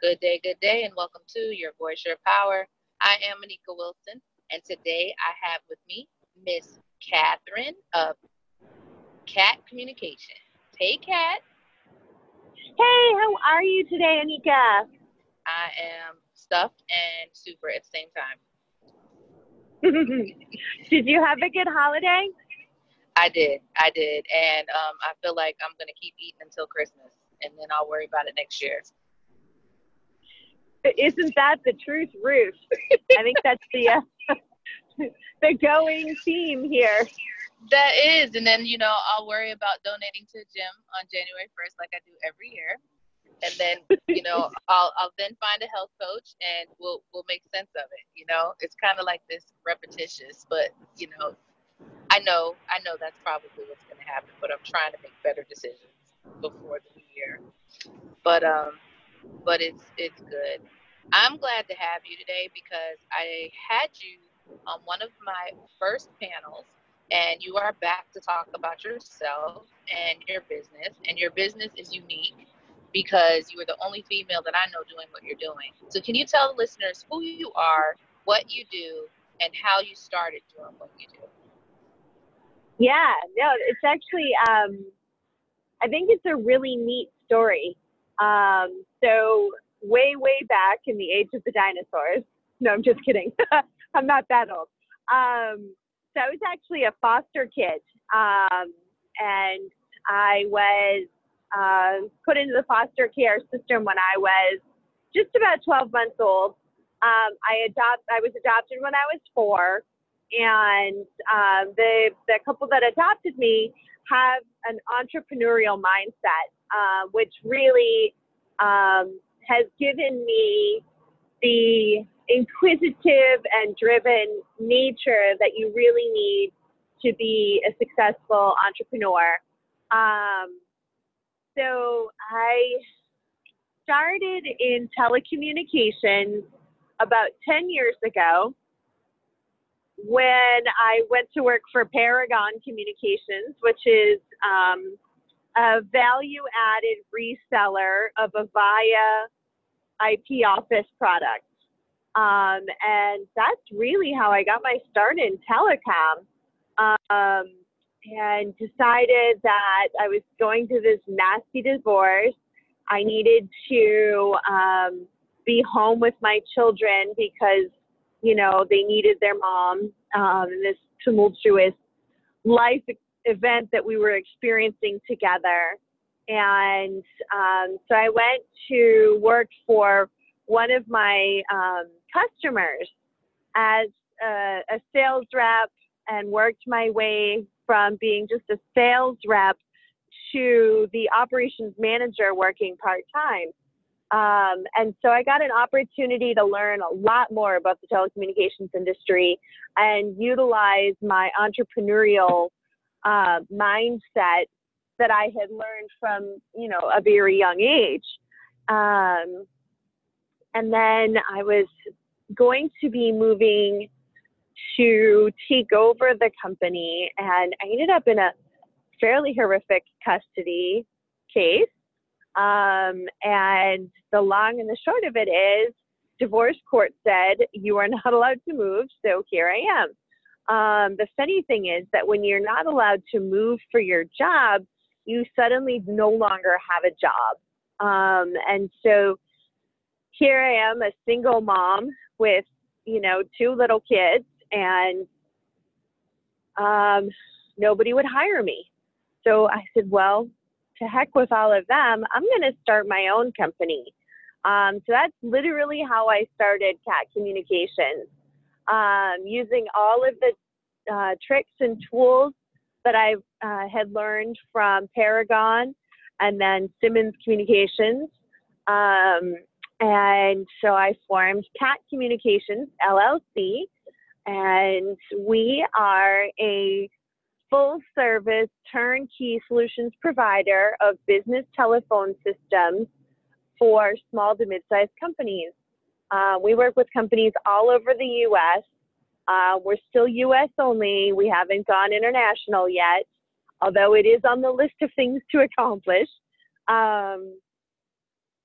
Good day, good day, and welcome to Your Voice, Your Power. I am Anika Wilson, and today I have with me Miss Katherine of Katt Communication. Hey, Kat. Hey, how are you today, Anika? I am stuffed and super at the same time. did you have a good holiday? I did. I did. And um, I feel like I'm going to keep eating until Christmas, and then I'll worry about it next year. Isn't that the truth, Ruth? I think that's the uh, the going theme here. That is, and then you know I'll worry about donating to a gym on January first, like I do every year, and then you know I'll I'll then find a health coach and we'll we'll make sense of it. You know, it's kind of like this repetitious, but you know, I know I know that's probably what's going to happen, but I'm trying to make better decisions before the new year. But um, but it's it's good. I'm glad to have you today because I had you on one of my first panels and you are back to talk about yourself and your business and your business is unique because you are the only female that I know doing what you're doing. So can you tell the listeners who you are, what you do, and how you started doing what you do? Yeah, no, it's actually um, I think it's a really neat story. Um, so way, way back in the age of the dinosaurs. No, I'm just kidding. I'm not that old. Um, so I was actually a foster kid, um, and I was uh, put into the foster care system when I was just about 12 months old. Um, I adopt. I was adopted when I was four, and um, the the couple that adopted me have an entrepreneurial mindset, uh, which really um, has given me the inquisitive and driven nature that you really need to be a successful entrepreneur. Um, so I started in telecommunications about 10 years ago when I went to work for Paragon Communications, which is um, a value added reseller of Avaya IP office product. Um, and that's really how I got my start in telecom. Um, and decided that I was going through this nasty divorce. I needed to um, be home with my children because, you know, they needed their mom um, in this tumultuous life event that we were experiencing together. And um, so I went to work for one of my um, customers as a, a sales rep and worked my way from being just a sales rep to the operations manager working part time. Um, and so I got an opportunity to learn a lot more about the telecommunications industry and utilize my entrepreneurial uh, mindset that I had learned from, you know, a very young age. Um, and then I was going to be moving to take over the company, and I ended up in a fairly horrific custody case. Um, and the long and the short of it is, divorce court said you are not allowed to move, so here I am. Um, the funny thing is that when you're not allowed to move for your job, you suddenly no longer have a job. Um, and so here I am, a single mom with, you know, two little kids, and um, nobody would hire me. So I said, well, to heck with all of them, I'm going to start my own company. Um, so that's literally how I started Katt Communications, um, using all of the uh, tricks and tools that I uh, had learned from Paragon and then Simmons Communications. Um, and so I formed Katt Communications LLC, and we are a full service turnkey solutions provider of business telephone systems for small to mid sized companies. Uh, we work with companies all over the US. Uh, we're still US only. We haven't gone international yet, although it is on the list of things to accomplish. Um,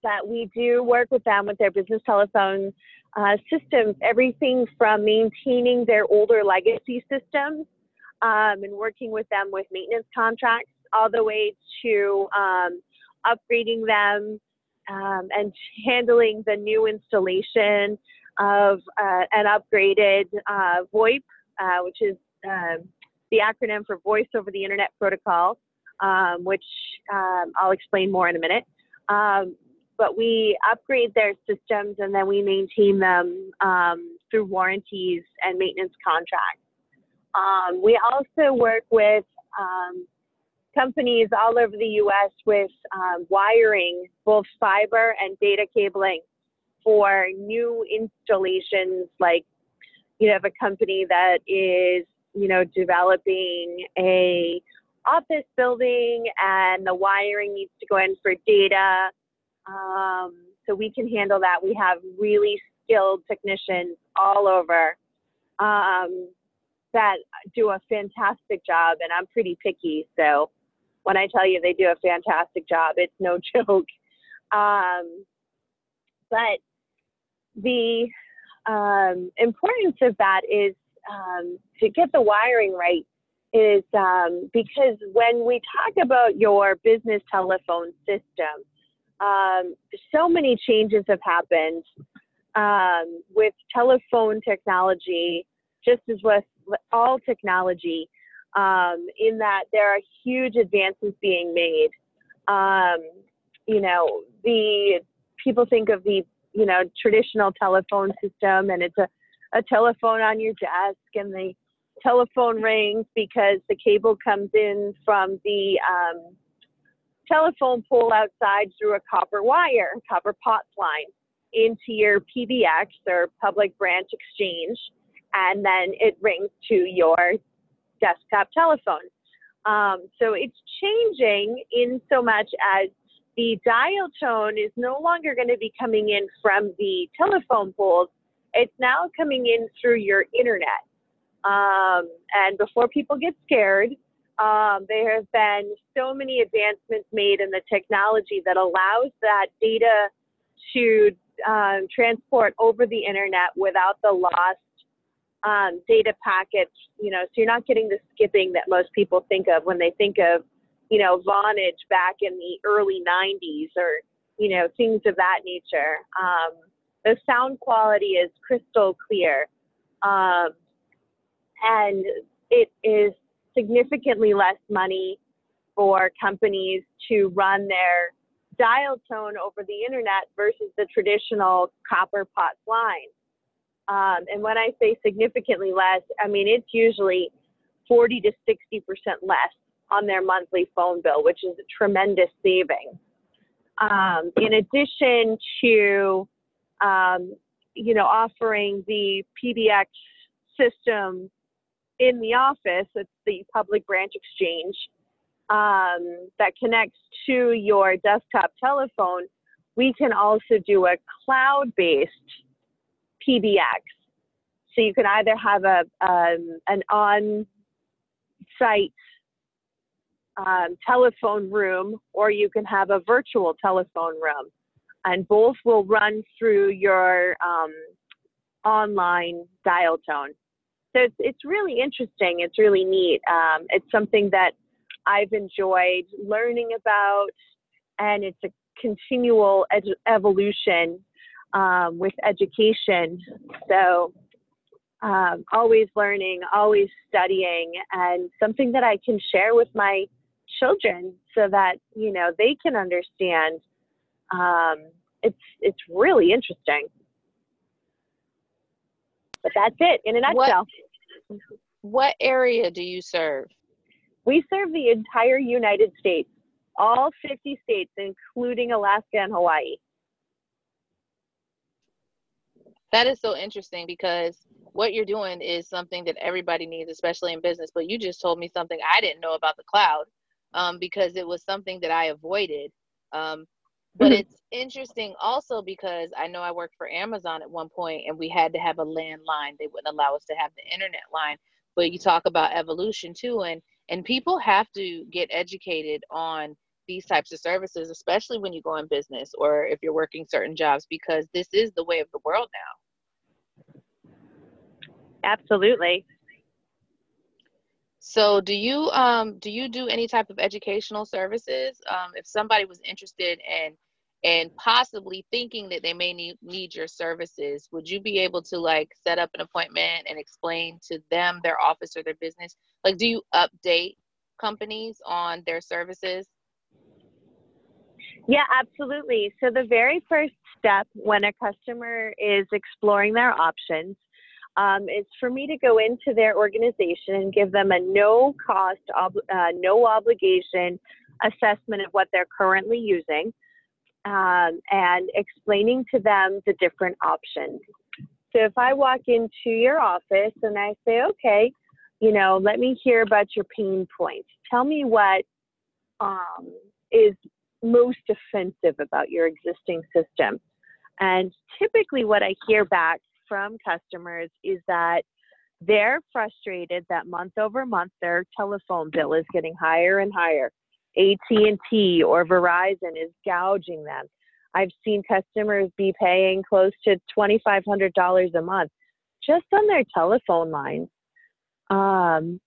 that we do work with them with their business telephone uh, systems, everything from maintaining their older legacy systems um, and working with them with maintenance contracts, all the way to um, upgrading them um, and handling the new installation of uh, an upgraded uh, VoIP, uh, which is um, the acronym for Voice over the Internet Protocol, um, which um, I'll explain more in a minute. Um, but we upgrade their systems and then we maintain them um, through warranties and maintenance contracts. We also work with companies all over the US with um, wiring both fiber and data cabling for new installations like you have a company that is you know developing a office building and the wiring needs to go in for data um, so we can handle that. We have really skilled technicians all over um, that do a fantastic job, and I'm pretty picky. So when I tell you they do a fantastic job, it's no joke. Um, but the um, importance of that is um, to get the wiring right is um, because when we talk about your business telephone system, um, so many changes have happened um, with telephone technology, just as with all technology, um, in that there are huge advances being made. You know, the people think of the you know traditional telephone system, and it's a, a telephone on your desk, and the telephone rings because the cable comes in from the um, telephone pole outside through a copper wire, copper POTS line, into your PBX or public branch exchange, and then it rings to your desktop telephone. Um, so it's changing in so much as the dial tone is no longer going to be coming in from the telephone poles. It's now coming in through your internet. Um, and before people get scared, um, there have been so many advancements made in the technology that allows that data to um, transport over the internet without the lost um, data packets. You know, so you're not getting the skipping that most people think of when they think of, you know, Vonage back in the early 90s or, you know, things of that nature. Um, the sound quality is crystal clear. Um, and it is significantly less money for companies to run their dial tone over the internet versus the traditional copper POTS line. Um, and when I say significantly less, I mean it's usually 40 to 60% less on their monthly phone bill, which is a tremendous saving. Um, in addition to, um, you know, offering the PBX system in the office, it's the public branch exchange um, that connects to your desktop telephone. We can also do a cloud based PBX. So you can either have a um, an on site um, telephone room or you can have a virtual telephone room. And both will run through your um, online dial tone so it's, it's really interesting. It's really neat. Um, it's something that I've enjoyed learning about, and it's a continual ed- evolution um, with education. So um, always learning, always studying, and something that I can share with my children so that you know they can understand. Um, it's it's really interesting. But that's it in a nutshell. What, what area do you serve? We serve the entire United States, all 50 states, including Alaska and Hawaii. That is so interesting because what you're doing is something that everybody needs, especially in business. But you just told me something I didn't know about the cloud um, because it was something that I avoided. Um, but mm-hmm. it's interesting also because I know I worked for Amazon at one point and we had to have a landline. They wouldn't allow us to have the internet line. But you talk about evolution too and and people have to get educated on these types of services, especially when you go in business or if you're working certain jobs, because this is the way of the world now. Absolutely. So, do you um, do you do any type of educational services? Um, if somebody was interested in and possibly thinking that they may need, need your services, would you be able to like set up an appointment and explain to them their office or their business? Like, do you update companies on their services? Yeah, absolutely. So, the very first step when a customer is exploring their options um, is for me to go into their organization and give them a no cost, ob- uh, no obligation assessment of what they're currently using um, and explaining to them the different options. So if I walk into your office and I say, okay, you know, let me hear about your pain points. Tell me what um, is most offensive about your existing system. And typically, what I hear back from customers is that they're frustrated that month over month their telephone bill is getting higher and higher. AT&T or Verizon is gouging them. I've seen customers be paying close to $2,500 a month just on their telephone lines. Um,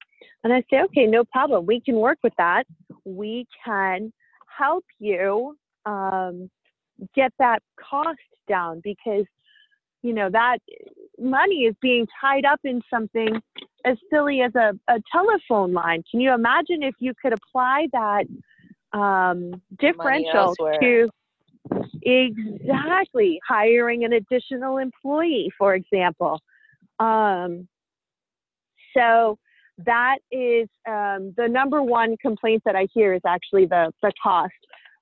and I say, okay, no problem. We can work with that. We can help you um, get that cost down because, you know, that money is being tied up in something as silly as a, a telephone line. Can you imagine if you could apply that um, differential to exactly hiring an additional employee, for example? Um, so that is um, the number one complaint that I hear is actually the, the cost.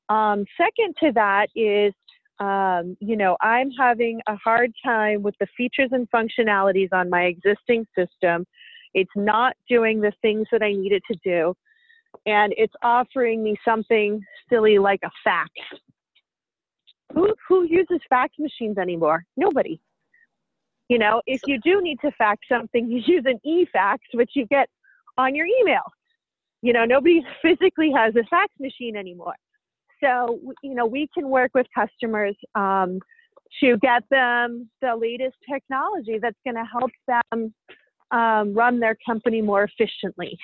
Um, second to that is um, you know, I'm having a hard time with the features and functionalities on my existing system. It's not doing the things that I need it to do. And it's offering me something silly like a fax. Who, who uses fax machines anymore? Nobody. You know, if you do need to fax something, you use an e-fax, which you get on your email. You know, nobody physically has a fax machine anymore. So, you know, we can work with customers um, to get them the latest technology that's going to help them um, run their company more efficiently.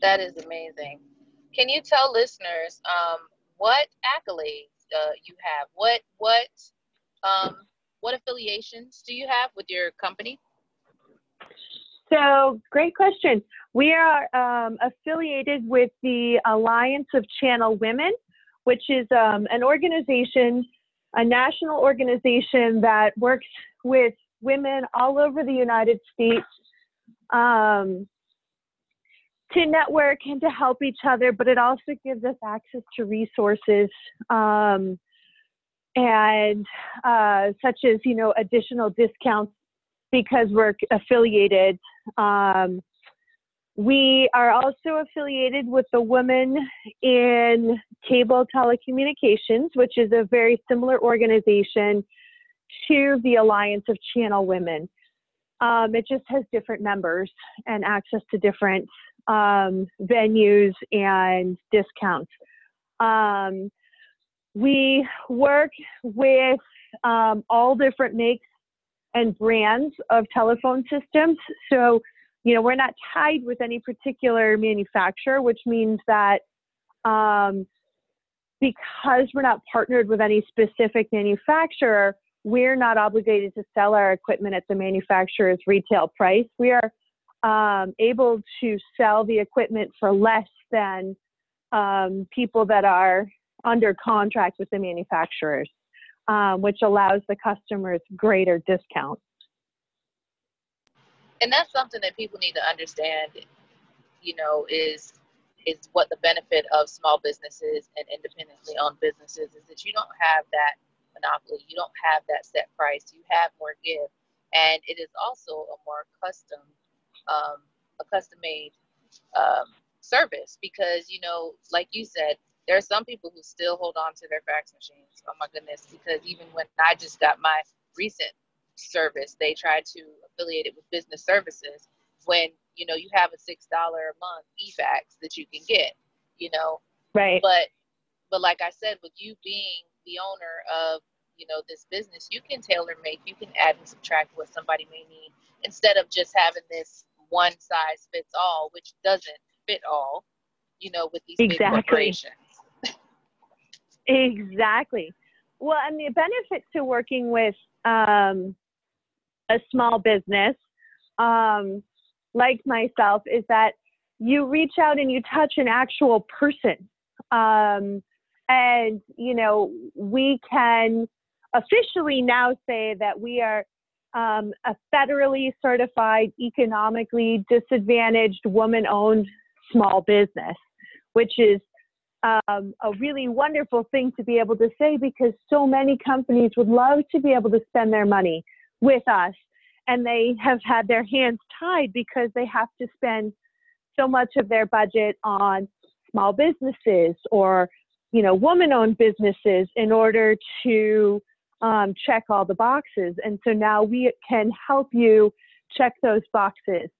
That is amazing. Can you tell listeners um, what accolades uh, you have? What what um, what affiliations do you have with your company? So, great question. We are um, affiliated with the Alliance of Channel Women, which is um, an organization, a national organization that works with women all over the United States um, to network and to help each other, but it also gives us access to resources um, and uh, such as you know additional discounts because we're affiliated. Um, we are also affiliated with the Women in Cable Telecommunications, which is a very similar organization to the Alliance of Channel Women. Um, it just has different members and access to different um, venues and discounts. Um, we work with um, all different makes and brands of telephone systems. So, you know, we're not tied with any particular manufacturer, which means that um, because we're not partnered with any specific manufacturer, we're not obligated to sell our equipment at the manufacturer's retail price. We are um, able to sell the equipment for less than um, people that are under contract with the manufacturers, um, which allows the customers greater discounts. And that's something that people need to understand, you know, is is what the benefit of small businesses and independently owned businesses is that you don't have that monopoly. You don't have that set price. You have more give, and it is also a more custom, um, a custom made um, service because you know, like you said, there are some people who still hold on to their fax machines. Oh my goodness! Because even when I just got my recent service, they try to affiliate it with business services when you know you have a six dollar a month e-fax that you can get you know. Right. But but like I said, with you being the owner of you know this business, you can tailor make, you can add and subtract what somebody may need instead of just having this one size fits all, which doesn't fit all. You know, with these exactly. big corporations. exactly. Well, and the benefit to working with um, a small business um, like myself is that you reach out and you touch an actual person. Um, and, you know, we can officially now say that we are um, a federally certified, economically disadvantaged, woman owned small business, which is um, a really wonderful thing to be able to say because so many companies would love to be able to spend their money with us and they have had their hands tied because they have to spend so much of their budget on small businesses or you know woman owned businesses in order to um, check all the boxes and so now we can help you check those boxes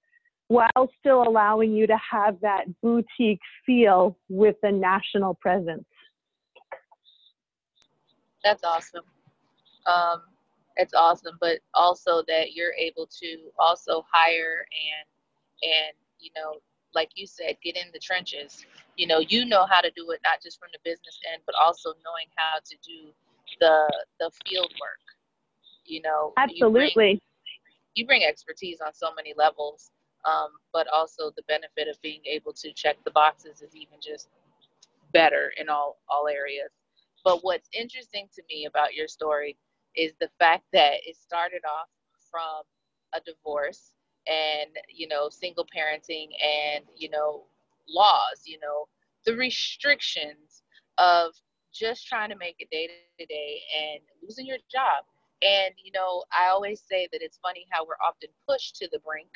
while still allowing you to have that boutique feel with a national presence. That's awesome. Um, it's awesome, but also that you're able to also hire and and you know, like you said, get in the trenches. You know, you know how to do it not just from the business end, but also knowing how to do the the field work. You know, absolutely. You bring, you bring expertise on so many levels um, but also the benefit of being able to check the boxes is even just better in all all areas. But what's interesting to me about your story is the fact that it started off from a divorce and you know single parenting and you know laws you know the restrictions of just trying to make it day to day and losing your job and you know i always say that it's funny how we're often pushed to the brink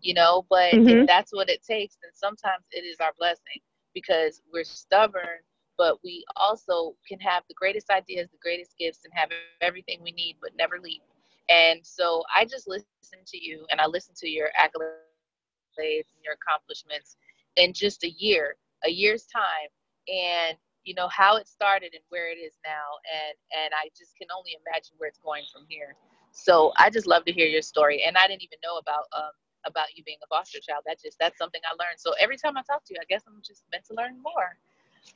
you know but mm-hmm. if that's what it takes then sometimes it is our blessing because we're stubborn but we also can have the greatest ideas the greatest gifts and have everything we need but never leave and so i just listen to you and i listen to your accolades and your accomplishments in just a year a year's time and you know how it started and where it is now and and i just can only imagine where it's going from here so i just love to hear your story and i didn't even know about um, about you being a foster child. That just that's something I learned. So every time I talk to you, I guess I'm just meant to learn more.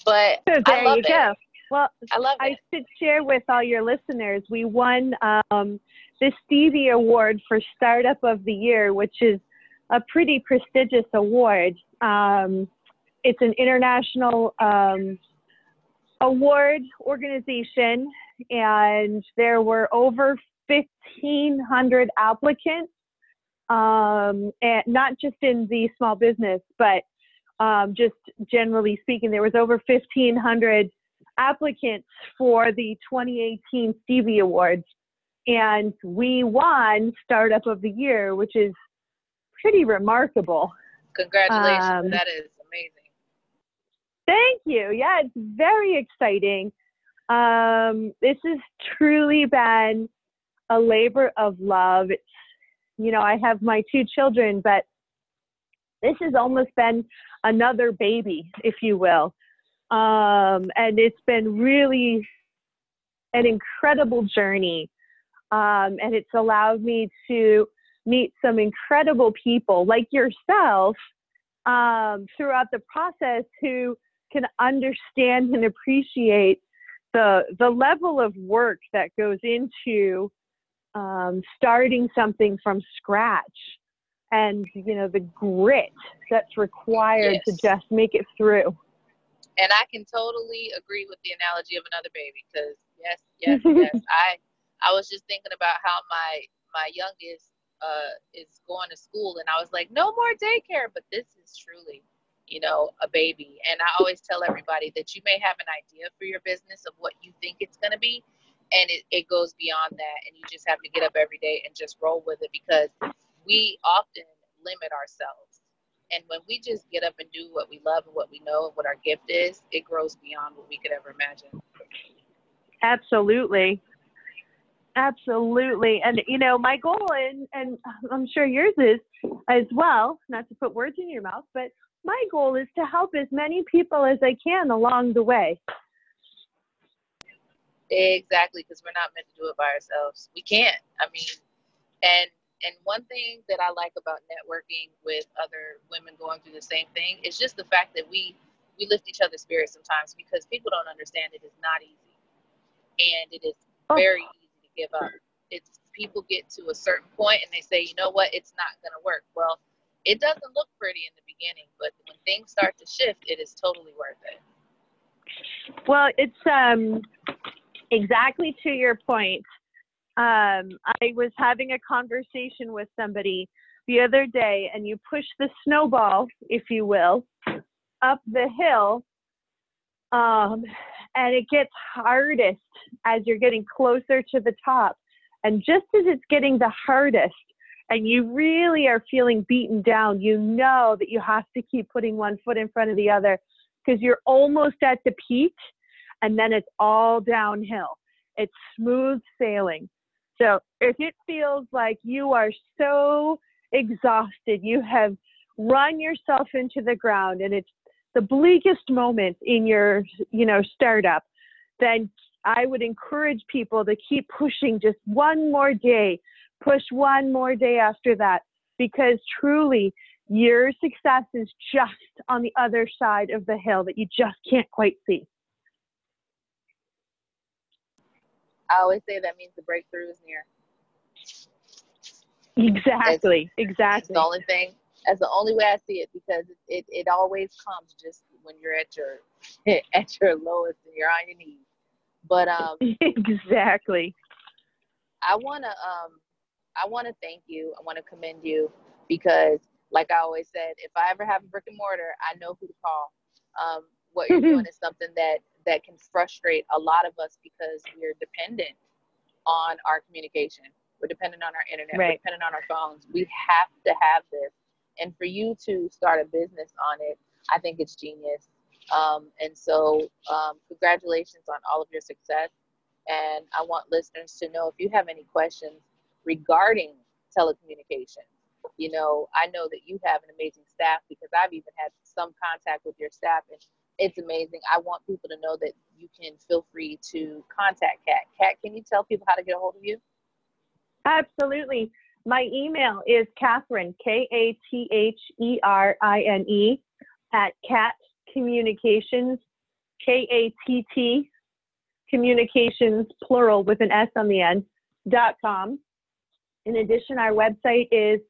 But there I love you it. go. Well, I love I it. should share with all your listeners. We won um, the Stevie Award for Startup of the Year, which is a pretty prestigious award. Um, it's an international um, award organization, and there were over 1,500 applicants um, and not just in the small business, but um, just generally speaking, there was over 1,500 applicants for the 2018 Stevie Awards, and we won Startup of the Year, which is pretty remarkable. Congratulations! Um, that is amazing. Thank you. Yeah, it's very exciting. Um, this has truly been a labor of love. It's you know, I have my two children, but this has almost been another baby, if you will. Um, and it's been really an incredible journey. Um, and it's allowed me to meet some incredible people like yourself um, throughout the process who can understand and appreciate the the level of work that goes into um, starting something from scratch and you know the grit that's required yes. to just make it through. And i can totally agree with the analogy of another baby because yes yes yes. I i was just thinking about how my my youngest uh, is going to school and i was like no more daycare but this is truly you know a baby. And i always tell everybody that you may have an idea for your business of what you think it's going to be and it, it goes beyond that and you just have to get up every day and just roll with it because we often limit ourselves and when we just get up and do what we love and what we know and what our gift is it grows beyond what we could ever imagine absolutely Absolutely. And, you know, my goal, and, and I'm sure yours is as well, not to put words in your mouth, but my goal is to help as many people as I can along the way. Exactly, because we're not meant to do it by ourselves. We can't. I mean, and and one thing that I like about networking with other women going through the same thing is just the fact that we we lift each other's spirits sometimes because people don't understand it is not easy, and it is oh. very easy to give up. It's people get to a certain point and they say, you know what, it's not going to work. Well, it doesn't look pretty in the beginning, but when things start to shift, it is totally worth it. Well, it's um, exactly to your point. Um, I was having a conversation with somebody the other day, and you push the snowball, if you will, up the hill, um, and it gets hardest as you're getting closer to the top. And just as it's getting the hardest, and you really are feeling beaten down, you know that you have to keep putting one foot in front of the other because you're almost at the peak and then it's all downhill. It's smooth sailing. So if it feels like you are so exhausted, you have run yourself into the ground and it's the bleakest moment in your, you know, startup, then I would encourage people to keep pushing just one more day push one more day after that because truly your success is just on the other side of the hill that you just can't quite see. I always say that means the breakthrough is near. Exactly, exactly. It's the only thing. That's the only way I see it because it, it, it always comes just when you're at your at your lowest and you're on your knees. But um, exactly. I wanna um I want to thank you. I want to commend you because, like I always said, if I ever have a brick and mortar, I know who to call. Um, what you're doing is something that that can frustrate a lot of us because we're dependent on our communication. We're dependent on our internet. Right. We're dependent on our phones. We have to have this. And for you to start a business on it, I think it's genius. Um, and so, um, congratulations on all of your success. And I want listeners to know if you have any questions, regarding telecommunications. You know, I know that you have an amazing staff because I've even had some contact with your staff and it's amazing. I want people to know that you can feel free to contact Kat. Kat, can you tell people how to get a hold of you? Absolutely. My email is Katherine, K A T H E R I N E, at Katt Communications, K A T T Communications, plural with an S on the end, dot com. In addition, our website is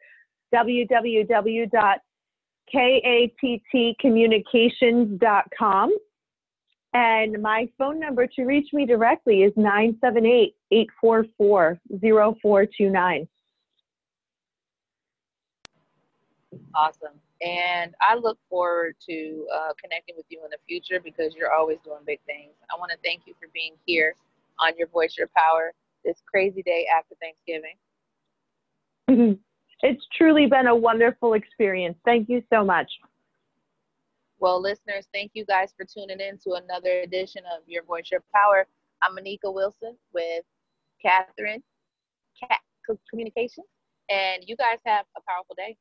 www.kattcommunications.com. And my phone number to reach me directly is 978 844 0429. Awesome. And I look forward to uh, connecting with you in the future because you're always doing big things. I want to thank you for being here on Your Voice, Your Power this crazy day after Thanksgiving. It's truly been a wonderful experience. Thank you so much. Well, listeners, thank you guys for tuning in to another edition of Your Voice, Your Power. I'm Anika Wilson with Katherine Katt Communications, and you guys have a powerful day.